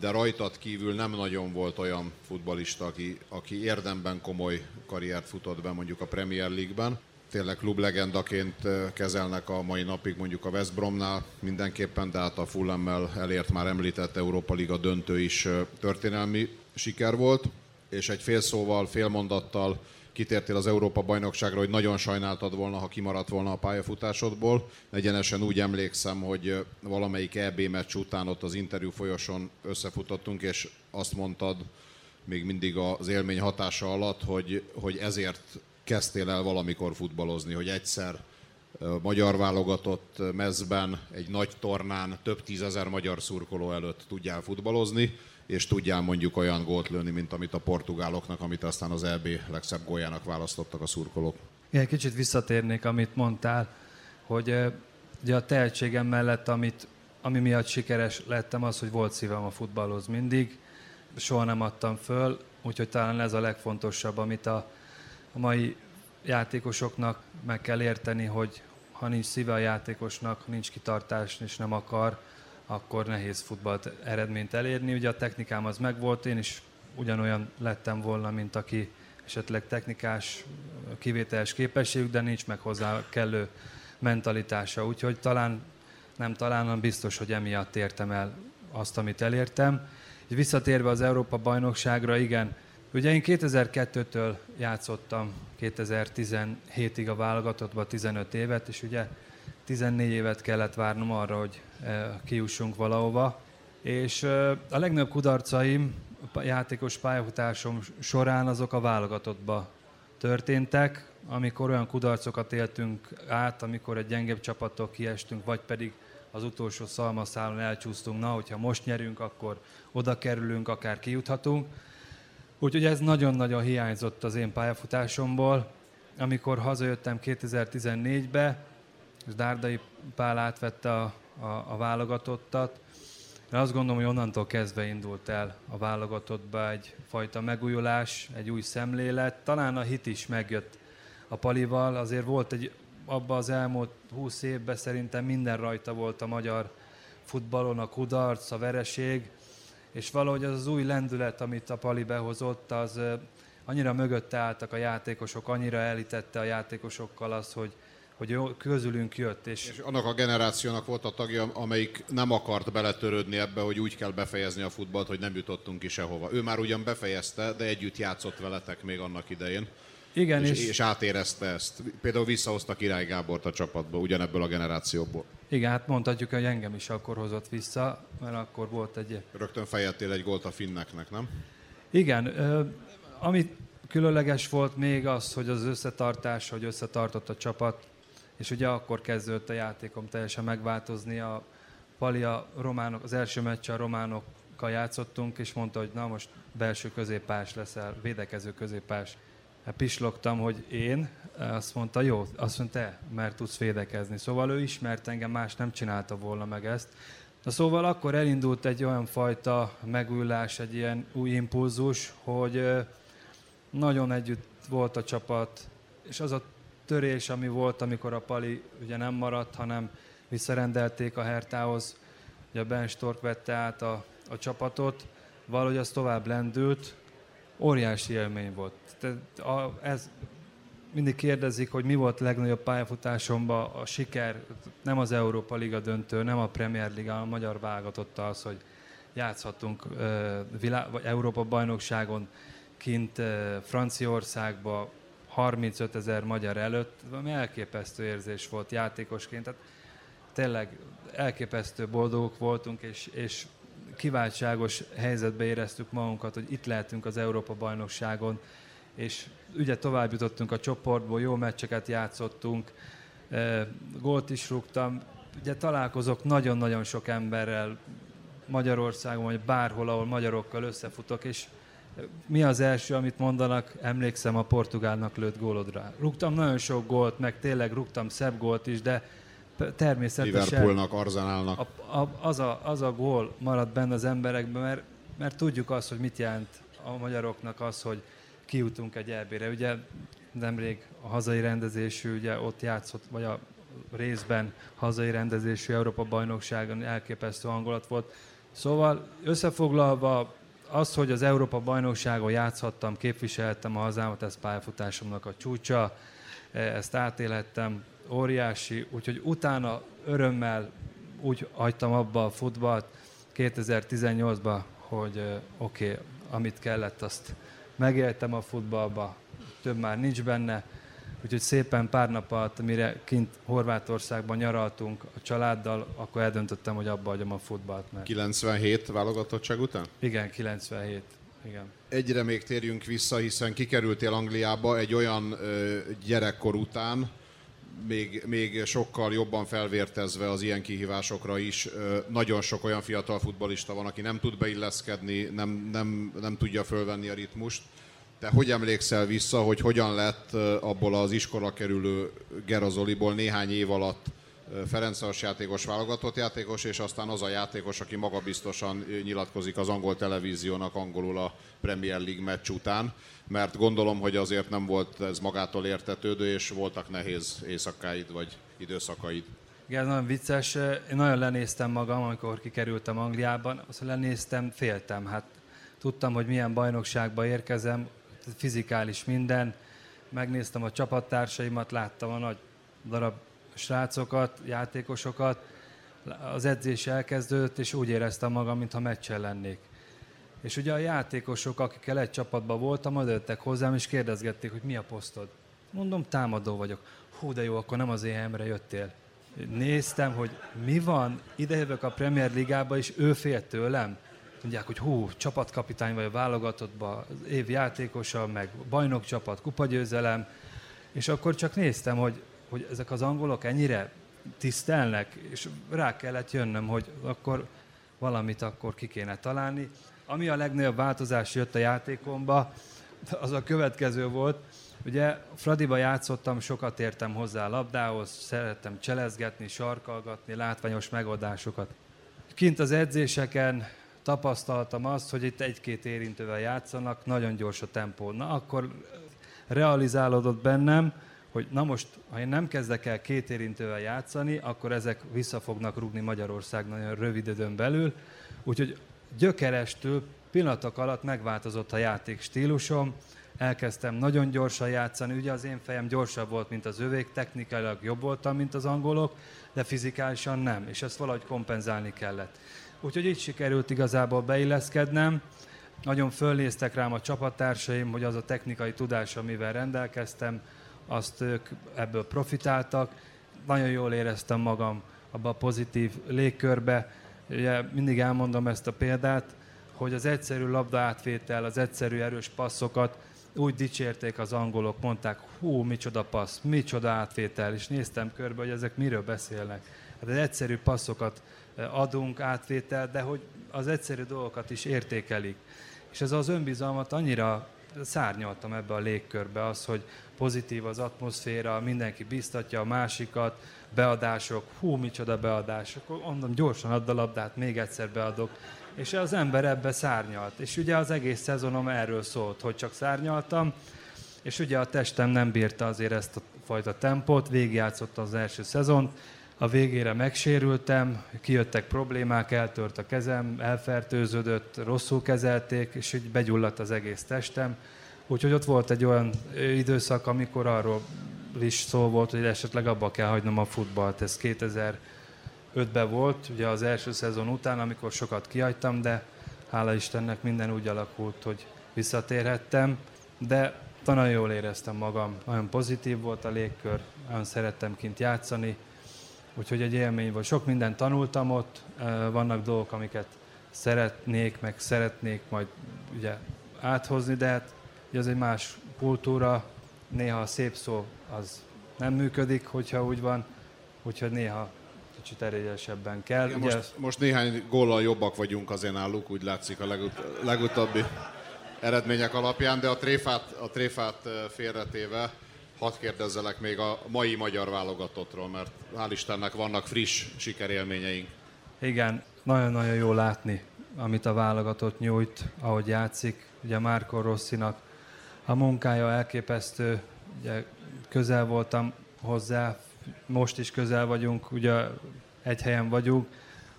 de rajtad kívül nem nagyon volt olyan futbalista, aki, aki érdemben komoly karriert futott be mondjuk a Premier League-ben. Tényleg klublegendaként kezelnek a mai napig mondjuk a West Bromnál mindenképpen, de hát a Fulhammel elért már említett Európa Liga döntő is történelmi siker volt, és egy fél szóval, fél mondattal kitértél az Európa bajnokságra, hogy nagyon sajnáltad volna, ha kimaradt volna a pályafutásodból. Egyenesen úgy emlékszem, hogy valamelyik EB meccs után ott az interjú folyoson összefutottunk, és azt mondtad, még mindig az élmény hatása alatt, hogy, hogy ezért kezdtél el valamikor futballozni, hogy egyszer magyar válogatott mezben, egy nagy tornán több tízezer magyar szurkoló előtt tudjál futballozni, és tudjál mondjuk olyan gólt lőni, mint amit a portugáloknak, amit aztán az EB legszebb góljának választottak a szurkolók. Igen, kicsit visszatérnék, amit mondtál, hogy ugye a tehetségem mellett, amit, ami miatt sikeres lettem, az, hogy volt szívem a futballhoz mindig, soha nem adtam föl, úgyhogy talán ez a legfontosabb, amit a, a mai játékosoknak meg kell érteni, hogy ha nincs szíve a játékosnak, nincs kitartás és nem akar, akkor nehéz futballt eredményt elérni. Ugye a technikám az megvolt, én is ugyanolyan lettem volna, mint aki esetleg technikás, kivételes képességű, de nincs meg hozzá kellő mentalitása. Úgyhogy talán, nem talán, hanem biztos, hogy emiatt értem el azt, amit elértem. És visszatérve az Európa bajnokságra, igen, Ugye én 2002-től játszottam 2017-ig a válogatottban 15 évet, és ugye 14 évet kellett várnom arra, hogy eh, kiussunk valahova. És eh, a legnagyobb kudarcaim a játékos pályafutásom során azok a válogatottba történtek, amikor olyan kudarcokat éltünk át, amikor egy gyengebb csapattól kiestünk, vagy pedig az utolsó szalmaszálon elcsúsztunk, na, hogyha most nyerünk, akkor oda kerülünk, akár kijuthatunk. Úgyhogy ez nagyon-nagyon hiányzott az én pályafutásomból. Amikor hazajöttem 2014-be, és Dárdai Pál átvette a, a, a válogatottat, én azt gondolom, hogy onnantól kezdve indult el a válogatottba egyfajta megújulás, egy új szemlélet. Talán a hit is megjött a Palival, azért volt egy, abban az elmúlt 20 évben szerintem minden rajta volt a magyar futballon, a kudarc, a vereség, és valahogy az az új lendület, amit a Pali behozott, az annyira mögötte álltak a játékosok, annyira elítette a játékosokkal az, hogy, hogy közülünk jött. És... és annak a generációnak volt a tagja, amelyik nem akart beletörődni ebbe, hogy úgy kell befejezni a futballt, hogy nem jutottunk ki sehova. Ő már ugyan befejezte, de együtt játszott veletek még annak idején. Igen, és, és, és átérezte ezt. Például visszahozta Király Gábort a csapatba, ugyanebből a generációból. Igen, hát mondhatjuk, hogy engem is akkor hozott vissza, mert akkor volt egy... Rögtön fejettél egy gólt a finneknek, nem? Igen, ami különleges volt még az, hogy az összetartás, hogy összetartott a csapat, és ugye akkor kezdődött a játékom teljesen megváltozni. A Pali a románok, az első meccs a románokkal játszottunk, és mondta, hogy na most belső középpás leszel, védekező középpás. Hát pislogtam, hogy én, azt mondta, jó, azt mondta, te, mert tudsz védekezni. Szóval ő ismert engem, más nem csinálta volna meg ezt. Na szóval akkor elindult egy olyan fajta megújulás, egy ilyen új impulzus, hogy nagyon együtt volt a csapat, és az a törés, ami volt, amikor a Pali ugye nem maradt, hanem visszarendelték a Hertához, ugye a Ben Stork vette át a, a csapatot, valahogy az tovább lendült, óriási élmény volt. Tehát a, ez, mindig kérdezik, hogy mi volt a legnagyobb pályafutásomban a siker, nem az Európa Liga döntő, nem a Premier Liga, a magyar válogatotta az, hogy játszhatunk uh, világ, vagy Európa bajnokságon kint uh, Franciaországba 35 ezer magyar előtt, ami elképesztő érzés volt játékosként. Tehát tényleg elképesztő boldogok voltunk, és, és kiváltságos helyzetbe éreztük magunkat, hogy itt lehetünk az Európa bajnokságon, és ugye tovább jutottunk a csoportból, jó meccseket játszottunk, gólt is rúgtam. Ugye találkozok nagyon-nagyon sok emberrel Magyarországon, vagy bárhol, ahol magyarokkal összefutok, és mi az első, amit mondanak? Emlékszem a portugálnak lőtt gólodra. Rúgtam nagyon sok gólt, meg tényleg rúgtam szebb gólt is, de természetesen... Liverpoolnak, Arzenálnak. A, a, az, a, az a gól maradt benne az emberekben, mert, mert tudjuk azt, hogy mit jelent a magyaroknak az, hogy kijutunk egy elbére. Ugye nemrég a hazai rendezésű, ugye ott játszott, vagy a részben hazai rendezésű Európa bajnokságon elképesztő hangulat volt. Szóval összefoglalva az, hogy az Európa bajnokságon játszhattam, képviseltem a hazámat, ez pályafutásomnak a csúcsa, ezt átélhettem, óriási, úgyhogy utána örömmel úgy hagytam abba a futballt 2018-ban, hogy oké, okay, amit kellett, azt megéltem a futballba, több már nincs benne, úgyhogy szépen pár nap alatt, mire kint Horvátországban nyaraltunk a családdal, akkor eldöntöttem, hogy abba hagyom a futballt. Mert... 97 válogatottság után? Igen, 97. Igen. Egyre még térjünk vissza, hiszen kikerültél Angliába egy olyan ö, gyerekkor után, még, még sokkal jobban felvértezve az ilyen kihívásokra is. Nagyon sok olyan fiatal futbalista van, aki nem tud beilleszkedni, nem, nem, nem tudja fölvenni a ritmust. Te hogy emlékszel vissza, hogy hogyan lett abból az iskola kerülő Gerazoliból néhány év alatt Ferencváros játékos, válogatott játékos, és aztán az a játékos, aki magabiztosan nyilatkozik az angol televíziónak angolul a Premier League meccs után, mert gondolom, hogy azért nem volt ez magától értetődő, és voltak nehéz éjszakáid vagy időszakaid. Igen, nagyon vicces. Én nagyon lenéztem magam, amikor kikerültem Angliában. Azt lenéztem, féltem. Hát tudtam, hogy milyen bajnokságba érkezem, fizikális minden. Megnéztem a csapattársaimat, láttam a nagy darab srácokat, játékosokat, az edzés elkezdődött, és úgy éreztem magam, mintha meccsen lennék. És ugye a játékosok, akikkel egy csapatban voltam, odajöttek hozzám, és kérdezgették, hogy mi a posztod. Mondom, támadó vagyok. Hú, de jó, akkor nem az EM-re jöttél. Néztem, hogy mi van, idejövök a Premier Ligába, és ő fél tőlem. Mondják, hogy hú, csapatkapitány vagy a válogatottba, év játékosa, meg bajnokcsapat, kupagyőzelem. És akkor csak néztem, hogy hogy ezek az angolok ennyire tisztelnek, és rá kellett jönnöm, hogy akkor valamit akkor ki kéne találni. Ami a legnagyobb változás jött a játékomba, az a következő volt, Ugye Fradiba játszottam, sokat értem hozzá a labdához, szerettem cselezgetni, sarkalgatni, látványos megoldásokat. Kint az edzéseken tapasztaltam azt, hogy itt egy-két érintővel játszanak, nagyon gyors a tempó. Na akkor realizálódott bennem, hogy na most, ha én nem kezdek el két érintővel játszani, akkor ezek vissza fognak rugni Magyarország nagyon rövid időn belül. Úgyhogy gyökerestől pillanatok alatt megváltozott a játék stílusom, elkezdtem nagyon gyorsan játszani, ugye az én fejem gyorsabb volt, mint az övék, technikailag jobb voltam, mint az angolok, de fizikálisan nem, és ezt valahogy kompenzálni kellett. Úgyhogy így sikerült igazából beilleszkednem, nagyon fölnéztek rám a csapattársaim, hogy az a technikai tudás, amivel rendelkeztem, azt ők ebből profitáltak. Nagyon jól éreztem magam abba a pozitív légkörbe. Ugye mindig elmondom ezt a példát, hogy az egyszerű labda átvétel, az egyszerű erős passzokat úgy dicsérték az angolok, mondták, hú, micsoda passz, micsoda átvétel, és néztem körbe, hogy ezek miről beszélnek. Hát az egyszerű passzokat adunk, átvétel, de hogy az egyszerű dolgokat is értékelik. És ez az önbizalmat annyira szárnyaltam ebbe a légkörbe, az, hogy pozitív az atmoszféra, mindenki biztatja a másikat, beadások, hú, micsoda beadás, akkor mondom, gyorsan add a labdát, még egyszer beadok. És az ember ebbe szárnyalt. És ugye az egész szezonom erről szólt, hogy csak szárnyaltam, és ugye a testem nem bírta azért ezt a fajta tempót, végigjátszotta az első szezont, a végére megsérültem, kijöttek problémák, eltört a kezem, elfertőződött, rosszul kezelték, és így begyulladt az egész testem. Úgyhogy ott volt egy olyan időszak, amikor arról is szó volt, hogy esetleg abba kell hagynom a futballt. Ez 2005-ben volt, ugye az első szezon után, amikor sokat kihagytam, de hála Istennek minden úgy alakult, hogy visszatérhettem. De nagyon jól éreztem magam, nagyon pozitív volt a légkör, nagyon szerettem kint játszani, Úgyhogy egy élmény volt. Sok mindent tanultam ott, vannak dolgok, amiket szeretnék, meg szeretnék majd ugye áthozni, de hát ugye az egy más kultúra, néha a szép szó az nem működik, hogyha úgy van, úgyhogy néha kicsit erélyesebben kell. Igen, ugye most, most néhány góllal jobbak vagyunk azért náluk, úgy látszik a legut- legutóbbi eredmények alapján, de a tréfát, a tréfát félretéve hadd kérdezzelek még a mai magyar válogatottról, mert hál' Istennek vannak friss sikerélményeink. Igen, nagyon-nagyon jó látni, amit a válogatott nyújt, ahogy játszik. Ugye Márko Rosszinak a munkája elképesztő, ugye közel voltam hozzá, most is közel vagyunk, ugye egy helyen vagyunk,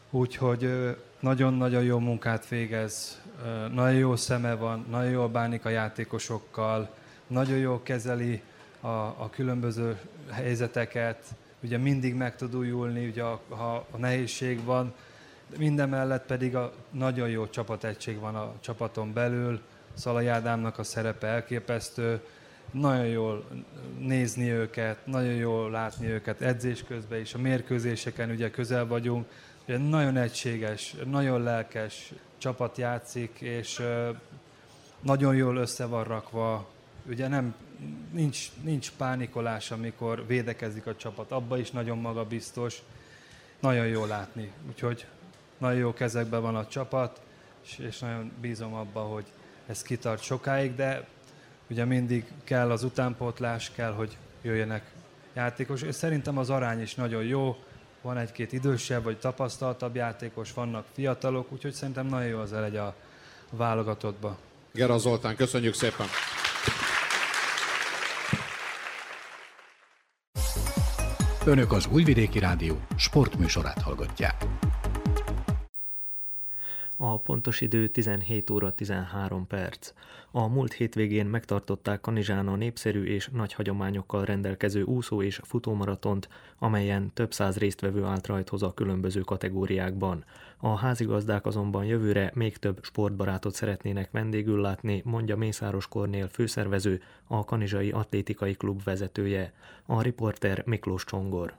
úgyhogy nagyon-nagyon jó munkát végez, nagyon jó szeme van, nagyon jól bánik a játékosokkal, nagyon jól kezeli a, a különböző helyzeteket, ugye mindig meg tud újulni, ugye a, ha a nehézség van, minden mellett pedig a nagyon jó csapategység van a csapaton belül, Szalai Ádámnak a szerepe elképesztő, nagyon jól nézni őket, nagyon jól látni őket edzés közben is, a mérkőzéseken ugye közel vagyunk, ugye nagyon egységes, nagyon lelkes csapat játszik, és nagyon jól össze van rakva, ugye nem nincs, nincs pánikolás, amikor védekezik a csapat. Abba is nagyon magabiztos. Nagyon jó látni. Úgyhogy nagyon jó kezekben van a csapat, és, és nagyon bízom abba, hogy ez kitart sokáig, de ugye mindig kell az utánpótlás, kell, hogy jöjjenek játékos. És szerintem az arány is nagyon jó, van egy-két idősebb vagy tapasztaltabb játékos, vannak fiatalok, úgyhogy szerintem nagyon jó az elegy a válogatottba. Gera Zoltán, köszönjük szépen! Önök az Újvidéki Rádió sportműsorát hallgatják. A pontos idő 17 óra 13 perc. A múlt hétvégén megtartották Kanizsán a népszerű és nagy hagyományokkal rendelkező úszó és futómaratont, amelyen több száz résztvevő állt rajthoz a különböző kategóriákban. A házigazdák azonban jövőre még több sportbarátot szeretnének vendégül látni, mondja Mészáros Kornél főszervező, a Kanizsai Atlétikai Klub vezetője. A riporter Miklós Csongor.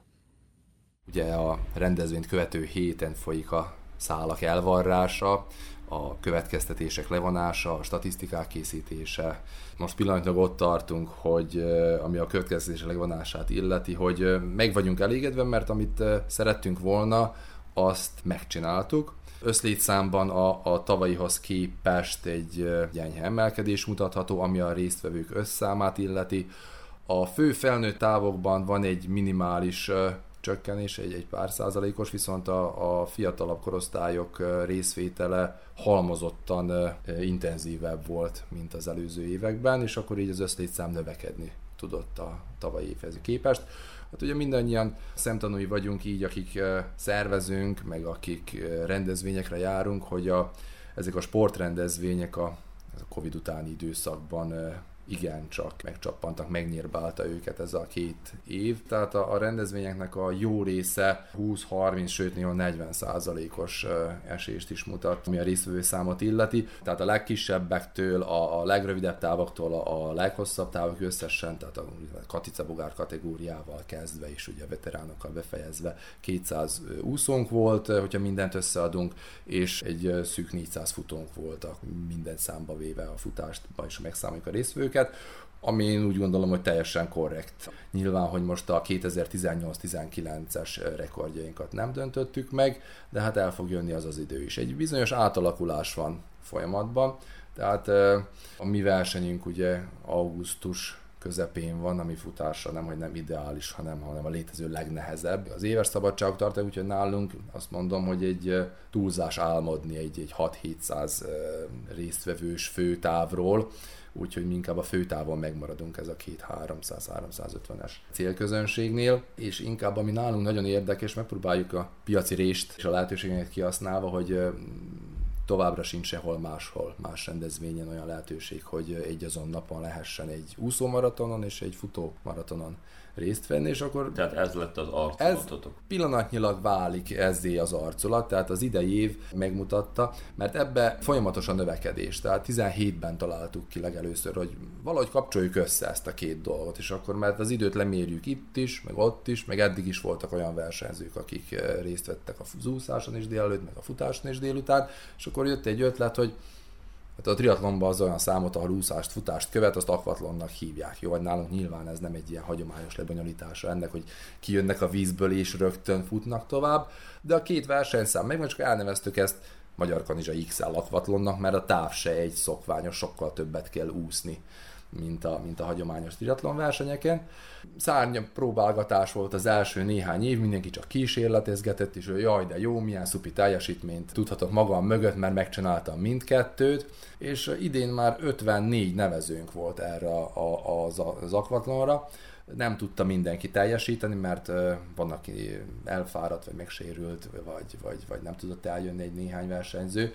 Ugye a rendezvényt követő héten folyik a szálak elvarrása, a következtetések levonása, a statisztikák készítése. Most pillanatnyilag ott tartunk, hogy ami a következtetések levonását illeti, hogy meg vagyunk elégedve, mert amit szerettünk volna, azt megcsináltuk. Összlétszámban a, a tavalyihoz képest egy gyenge emelkedés mutatható, ami a résztvevők összámát illeti. A fő felnőtt távokban van egy minimális csökkenés, egy, egy pár százalékos, viszont a, a fiatalabb korosztályok részvétele halmozottan intenzívebb volt, mint az előző években, és akkor így az összlétszám növekedni tudott a tavalyi évhez képest. Hát ugye mindannyian szemtanúi vagyunk így, akik szervezünk, meg akik rendezvényekre járunk, hogy a, ezek a sportrendezvények a, a Covid utáni időszakban igen csak megcsappantak, megnyírbálta őket ez a két év. Tehát a, a rendezvényeknek a jó része 20-30, sőt néha 40 százalékos esést is mutat, ami a résztvevő számot illeti. Tehát a legkisebbektől, a, a legrövidebb távoktól a, a leghosszabb távok összesen, tehát a Katica Bogár kategóriával kezdve és ugye veteránokkal befejezve 200 úszónk volt, hogyha mindent összeadunk, és egy szűk 400 futónk volt a minden számba véve a futást, és megszámoljuk a résztvevőket őket, ami én úgy gondolom, hogy teljesen korrekt. Nyilván, hogy most a 2018-19-es rekordjainkat nem döntöttük meg, de hát el fog jönni az az idő is. Egy bizonyos átalakulás van folyamatban, tehát a mi versenyünk ugye augusztus közepén van, ami futásra nem, hogy nem ideális, hanem, hanem a létező legnehezebb. Az éves szabadságok tartanak, úgyhogy nálunk azt mondom, hogy egy túlzás álmodni egy, egy 6-700 résztvevős főtávról, úgyhogy mi inkább a főtávon megmaradunk ez a két 300-350-es célközönségnél, és inkább ami nálunk nagyon érdekes, megpróbáljuk a piaci rést és a lehetőségeket kihasználva, hogy továbbra sincs sehol máshol, más rendezvényen olyan lehetőség, hogy egy azon napon lehessen egy úszó maratonon és egy futó maratonon részt venni, és akkor... Tehát ez lett az arculatotok. Ez pillanatnyilag válik ezzé az arculat, tehát az idei év megmutatta, mert ebbe folyamatos a növekedés, tehát 17-ben találtuk ki legelőször, hogy valahogy kapcsoljuk össze ezt a két dolgot, és akkor mert az időt lemérjük itt is, meg ott is, meg eddig is voltak olyan versenyzők, akik eh, részt vettek a zúszáson is délelőtt, meg a futáson is délután, és akkor jött egy ötlet, hogy Hát a triatlonban az olyan számot, ahol úszást, futást követ, azt akvatlonnak hívják. Jó, hogy nálunk nyilván ez nem egy ilyen hagyományos lebonyolítása ennek, hogy kijönnek a vízből és rögtön futnak tovább, de a két versenyszám meg, csak elneveztük ezt Magyar Kanizsa XL akvatlonnak, mert a táv se egy szokványos, sokkal többet kell úszni mint a, mint a hagyományos triatlon versenyeken. Szárnya próbálgatás volt az első néhány év, mindenki csak kísérletezgetett, és hogy jaj, de jó, milyen szupi teljesítményt tudhatok magam mögött, mert megcsináltam mindkettőt, és idén már 54 nevezőnk volt erre a, a, az, az akvatlonra, nem tudta mindenki teljesíteni, mert uh, van, aki elfáradt, vagy megsérült, vagy, vagy, vagy nem tudott eljönni egy néhány versenyző,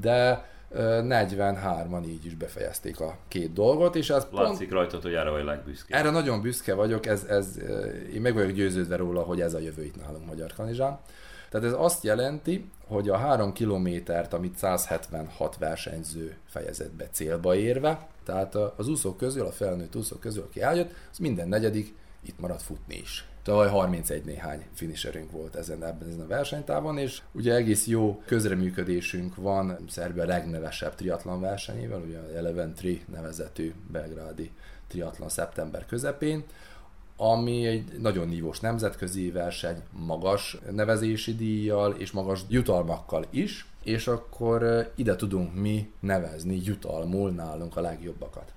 de 43-an így is befejezték a két dolgot, és ez Látszik pont... rajtad, hogy erre vagy legbüszke. Erre nagyon büszke vagyok, ez, ez, én meg vagyok győződve róla, hogy ez a jövő itt nálunk Magyar Kanizsán. Tehát ez azt jelenti, hogy a három kilométert, amit 176 versenyző fejezett be célba érve, tehát az úszók közül, a felnőtt úszók közül, aki eljött, az minden negyedik itt marad futni is. Tavaly 31 néhány finisherünk volt ezen, ebben ezen a versenytávon, és ugye egész jó közreműködésünk van Szerbia legnevesebb triatlon versenyével, ugye a Eleven Tri nevezetű belgrádi triatlon szeptember közepén, ami egy nagyon nívós nemzetközi verseny, magas nevezési díjjal és magas jutalmakkal is, és akkor ide tudunk mi nevezni jutalmul nálunk a legjobbakat.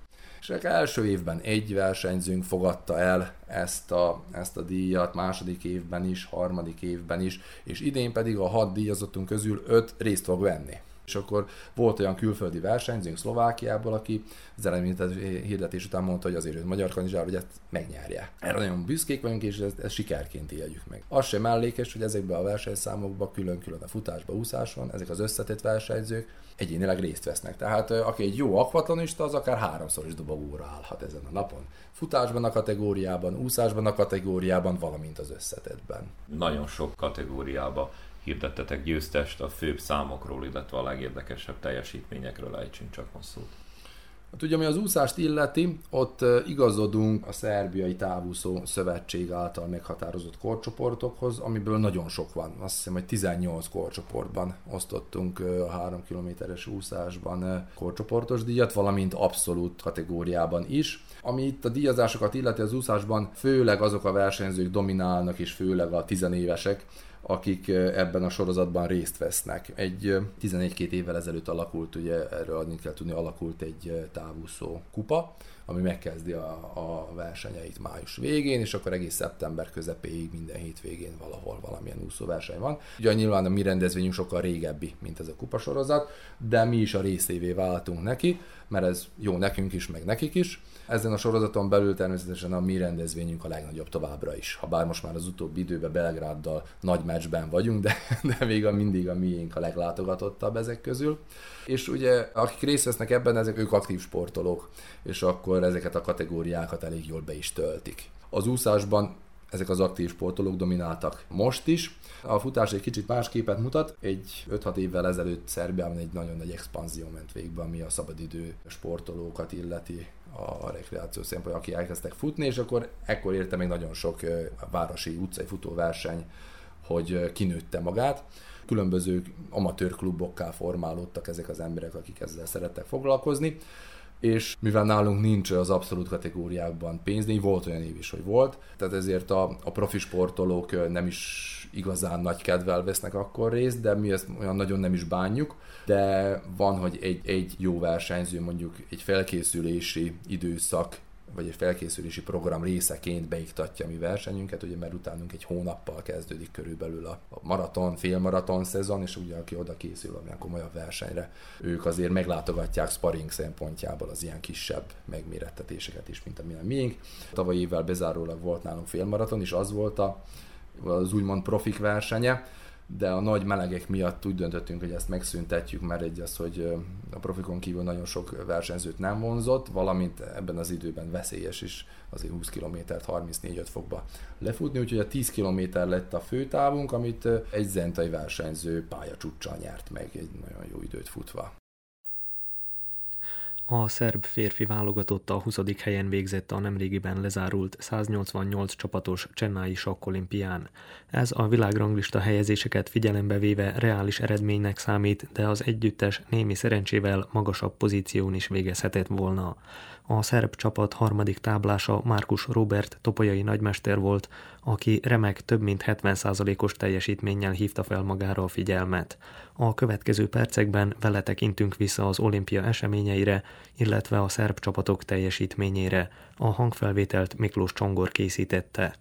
És első évben egy versenyzőnk fogadta el ezt a, ezt a díjat, második évben is, harmadik évben is, és idén pedig a hat díjazottunk közül öt részt fog venni. És akkor volt olyan külföldi versenyzőnk Szlovákiából, aki az eredményes hirdetés után mondta, hogy azért hogy magyar kanizsár, hogy ezt megnyerje. Erre nagyon büszkék vagyunk, és ezt, ezt sikerként éljük meg. Az sem mellékes, hogy ezekben a versenyszámokban külön-külön a futásba, úszáson, ezek az összetett versenyzők egyénileg részt vesznek. Tehát aki egy jó akvatlonista, az akár háromszor is dobogóra állhat ezen a napon. Futásban a kategóriában, úszásban a kategóriában, valamint az összetettben. Nagyon sok kategóriába hirdettetek győztest a főbb számokról, illetve a legérdekesebb teljesítményekről ejtsünk csak hosszút. Hát ugye, ami az úszást illeti, ott igazodunk a Szerbiai Távúszó Szövetség által meghatározott korcsoportokhoz, amiből nagyon sok van. Azt hiszem, hogy 18 korcsoportban osztottunk a 3 kilométeres úszásban korcsoportos díjat, valamint abszolút kategóriában is. Ami itt a díjazásokat illeti az úszásban, főleg azok a versenyzők dominálnak, és főleg a tizenévesek, akik ebben a sorozatban részt vesznek. Egy 14 évvel ezelőtt alakult, ugye erről adni kell tudni, alakult egy távúszó kupa, ami megkezdi a, a versenyeit május végén, és akkor egész szeptember közepéig minden hétvégén valahol valamilyen úszóverseny van. Ugye nyilván a mi rendezvényünk sokkal régebbi, mint ez a kupasorozat, de mi is a részévé váltunk neki, mert ez jó nekünk is, meg nekik is. Ezen a sorozaton belül természetesen a mi rendezvényünk a legnagyobb továbbra is. Ha bár most már az utóbbi időben Belgráddal nagy meccsben vagyunk, de, de még a, mindig a miénk a leglátogatottabb ezek közül. És ugye akik részt vesznek ebben, ezek ők aktív sportolók, és akkor ezeket a kategóriákat elég jól be is töltik. Az úszásban ezek az aktív sportolók domináltak most is. A futás egy kicsit más képet mutat. Egy 5-6 évvel ezelőtt Szerbiában egy nagyon nagy expanzió ment végbe, ami a szabadidő sportolókat illeti a rekreáció szempontjából, akik elkezdtek futni, és akkor ekkor érte még nagyon sok városi utcai futóverseny, hogy kinőtte magát. Különböző amatőr klubokká formálódtak ezek az emberek, akik ezzel szerettek foglalkozni és mivel nálunk nincs az abszolút kategóriákban pénzdíj, volt olyan év is, hogy volt, tehát ezért a, a profi sportolók nem is igazán nagy kedvel vesznek akkor részt, de mi ezt olyan nagyon nem is bánjuk, de van, hogy egy, egy jó versenyző mondjuk egy felkészülési időszak vagy egy felkészülési program részeként beiktatja mi versenyünket, ugye mert utánunk egy hónappal kezdődik körülbelül a maraton, félmaraton szezon, és ugye aki oda készül valamilyen komolyabb versenyre, ők azért meglátogatják sparring szempontjából az ilyen kisebb megmérettetéseket is, mint amilyen miénk. Tavaly évvel bezárólag volt nálunk félmaraton, és az volt a, az úgymond profik versenye, de a nagy melegek miatt úgy döntöttünk, hogy ezt megszüntetjük, mert egy az, hogy a profikon kívül nagyon sok versenyzőt nem vonzott, valamint ebben az időben veszélyes is azért 20 kilométert 34-5 fokba lefutni, úgyhogy a 10 km lett a főtávunk, amit egy zentai versenyző pályacsúccsal nyert meg egy nagyon jó időt futva. A szerb férfi válogatott a 20. helyen végzett a nemrégiben lezárult 188 csapatos Csennái sakkolimpián. Ez a világranglista helyezéseket figyelembe véve reális eredménynek számít, de az együttes némi szerencsével magasabb pozíción is végezhetett volna. A szerb csapat harmadik táblása Márkus Robert topolyai nagymester volt, aki remek több mint 70%-os teljesítménnyel hívta fel magára a figyelmet. A következő percekben vele tekintünk vissza az olimpia eseményeire, illetve a szerb csapatok teljesítményére. A hangfelvételt Miklós Csongor készítette.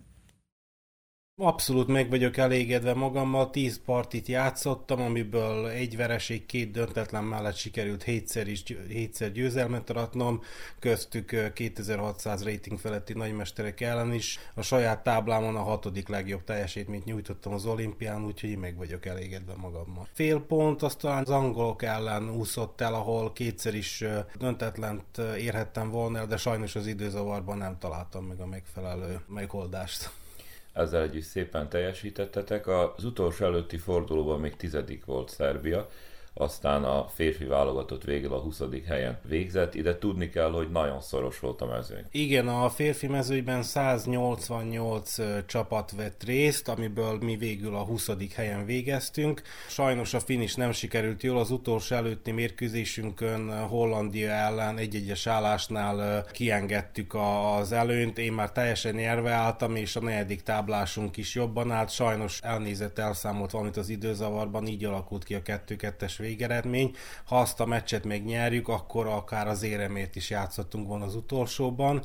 Abszolút meg vagyok elégedve magammal, 10 partit játszottam, amiből egy vereség, két döntetlen mellett sikerült hétszer, is, hétszer győzelmet aratnom, köztük 2600 rating feletti nagymesterek ellen is. A saját táblámon a hatodik legjobb teljesítményt nyújtottam az olimpián, úgyhogy meg vagyok elégedve magammal. Fél pont, azt talán az angolok ellen úszott el, ahol kétszer is döntetlent érhettem volna, de sajnos az időzavarban nem találtam meg a megfelelő megoldást ezzel együtt szépen teljesítettetek. Az utolsó előtti fordulóban még tizedik volt Szerbia, aztán a férfi válogatott végül a 20. helyen végzett. Ide tudni kell, hogy nagyon szoros volt a mezőny. Igen, a férfi mezőnyben 188 csapat vett részt, amiből mi végül a 20. helyen végeztünk. Sajnos a finish nem sikerült jól, az utolsó előtti mérkőzésünkön Hollandia ellen egy-egyes állásnál kiengedtük az előnyt. Én már teljesen nyerve álltam, és a negyedik táblásunk is jobban állt. Sajnos elnézett, elszámolt valamit az időzavarban, így alakult ki a 2-2-es végeredmény. Ha azt a meccset még nyerjük, akkor akár az éremért is játszottunk volna az utolsóban.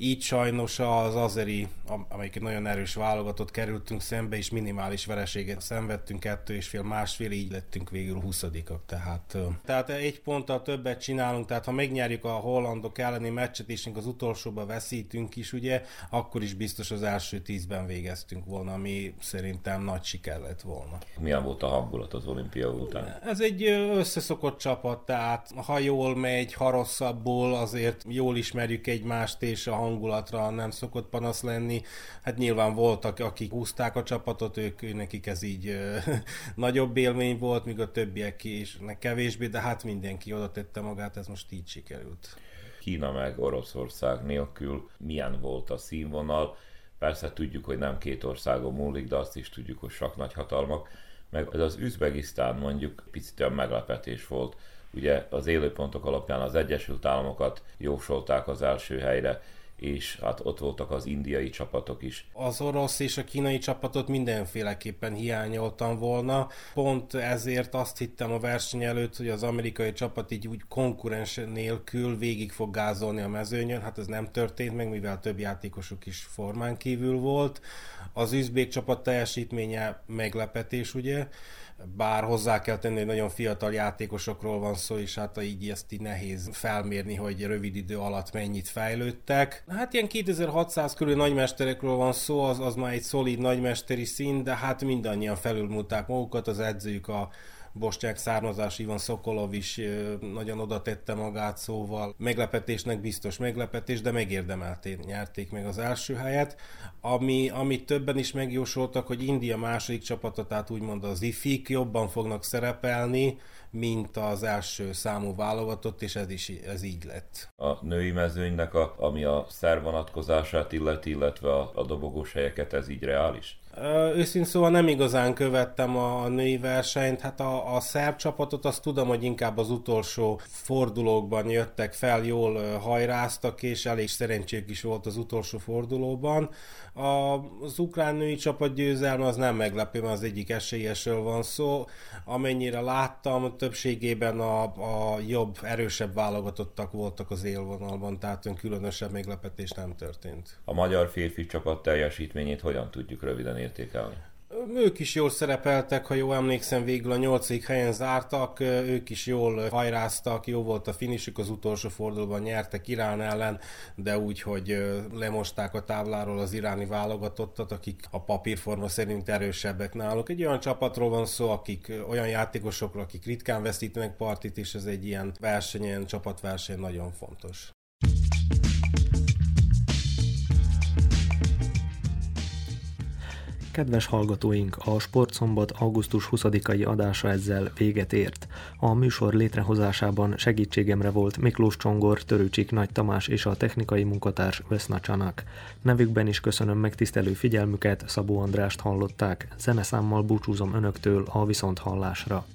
Így sajnos az Azeri, amelyik egy nagyon erős válogatott, kerültünk szembe, és minimális vereséget szenvedtünk, kettő és fél, másfél, így lettünk végül 20 Tehát, tehát egy ponttal többet csinálunk, tehát ha megnyerjük a hollandok elleni meccset, és az utolsóba veszítünk is, ugye, akkor is biztos az első tízben végeztünk volna, ami szerintem nagy siker lett volna. Milyen volt a hangulat az olimpia után? Ez egy összeszokott csapat, tehát ha jól megy, ha rosszabbul, azért jól ismerjük egymást, és a hangulatra nem szokott panasz lenni. Hát nyilván voltak, akik húzták a csapatot, ők, nekik ez így ö, nagyobb élmény volt, míg a többiek is kevésbé, de hát mindenki oda tette magát, ez most így sikerült. Kína meg Oroszország nélkül milyen volt a színvonal? Persze tudjuk, hogy nem két országon múlik, de azt is tudjuk, hogy sok nagy hatalmak. Meg ez az Üzbegisztán mondjuk picit olyan meglepetés volt. Ugye az élőpontok alapján az Egyesült Államokat jósolták az első helyre, és hát ott voltak az indiai csapatok is. Az orosz és a kínai csapatot mindenféleképpen hiányoltam volna. Pont ezért azt hittem a verseny előtt, hogy az amerikai csapat így úgy konkurens nélkül végig fog gázolni a mezőnyön. Hát ez nem történt meg, mivel több játékosuk is formán kívül volt. Az üzbék csapat teljesítménye meglepetés, ugye? Bár hozzá kell tenni, hogy nagyon fiatal játékosokról van szó, és hát így ezt így nehéz felmérni, hogy rövid idő alatt mennyit fejlődtek. Hát ilyen 2600 körül nagymesterekről van szó, az, az már egy szolid nagymesteri szín, de hát mindannyian felülmúlták magukat, az edzőjük a Bosnyák származás Ivan Szokolov is nagyon oda tette magát, szóval meglepetésnek biztos meglepetés, de megérdemelték, nyerték meg az első helyet. Ami, amit többen is megjósoltak, hogy India második csapata, tehát úgymond az IFIK jobban fognak szerepelni, mint az első számú válogatott, és ez is ez így lett. A női mezőnynek, a, ami a szervonatkozását illeti, illetve a, a dobogós helyeket, ez így reális? Őszintén szóval nem igazán követtem a női versenyt, hát a, a szerb csapatot azt tudom, hogy inkább az utolsó fordulókban jöttek fel, jól hajráztak, és elég szerencsék is volt az utolsó fordulóban. A, az ukrán női csapat győzelme az nem meglepő, mert az egyik esélyesről van szó. Amennyire láttam, többségében a, a jobb, erősebb válogatottak voltak az élvonalban, tehát különösebb meglepetés nem történt. A magyar férfi csapat teljesítményét hogyan tudjuk röviden értékelni? Ők is jól szerepeltek, ha jól emlékszem, végül a nyolcadik helyen zártak, ők is jól hajráztak, jó volt a finisük, az utolsó fordulóban nyertek Irán ellen, de úgy, hogy lemosták a tábláról az iráni válogatottat, akik a papírforma szerint erősebbek náluk. Egy olyan csapatról van szó, akik olyan játékosokról, akik ritkán veszítenek partit, és ez egy ilyen versenyen, csapatverseny nagyon fontos. Kedves hallgatóink, a Sportszombat augusztus 20-ai adása ezzel véget ért. A műsor létrehozásában segítségemre volt Miklós Csongor, Törőcsik Nagy Tamás és a technikai munkatárs Veszna Csanak. Nevükben is köszönöm megtisztelő figyelmüket, Szabó Andrást hallották. Zeneszámmal búcsúzom önöktől a viszonthallásra.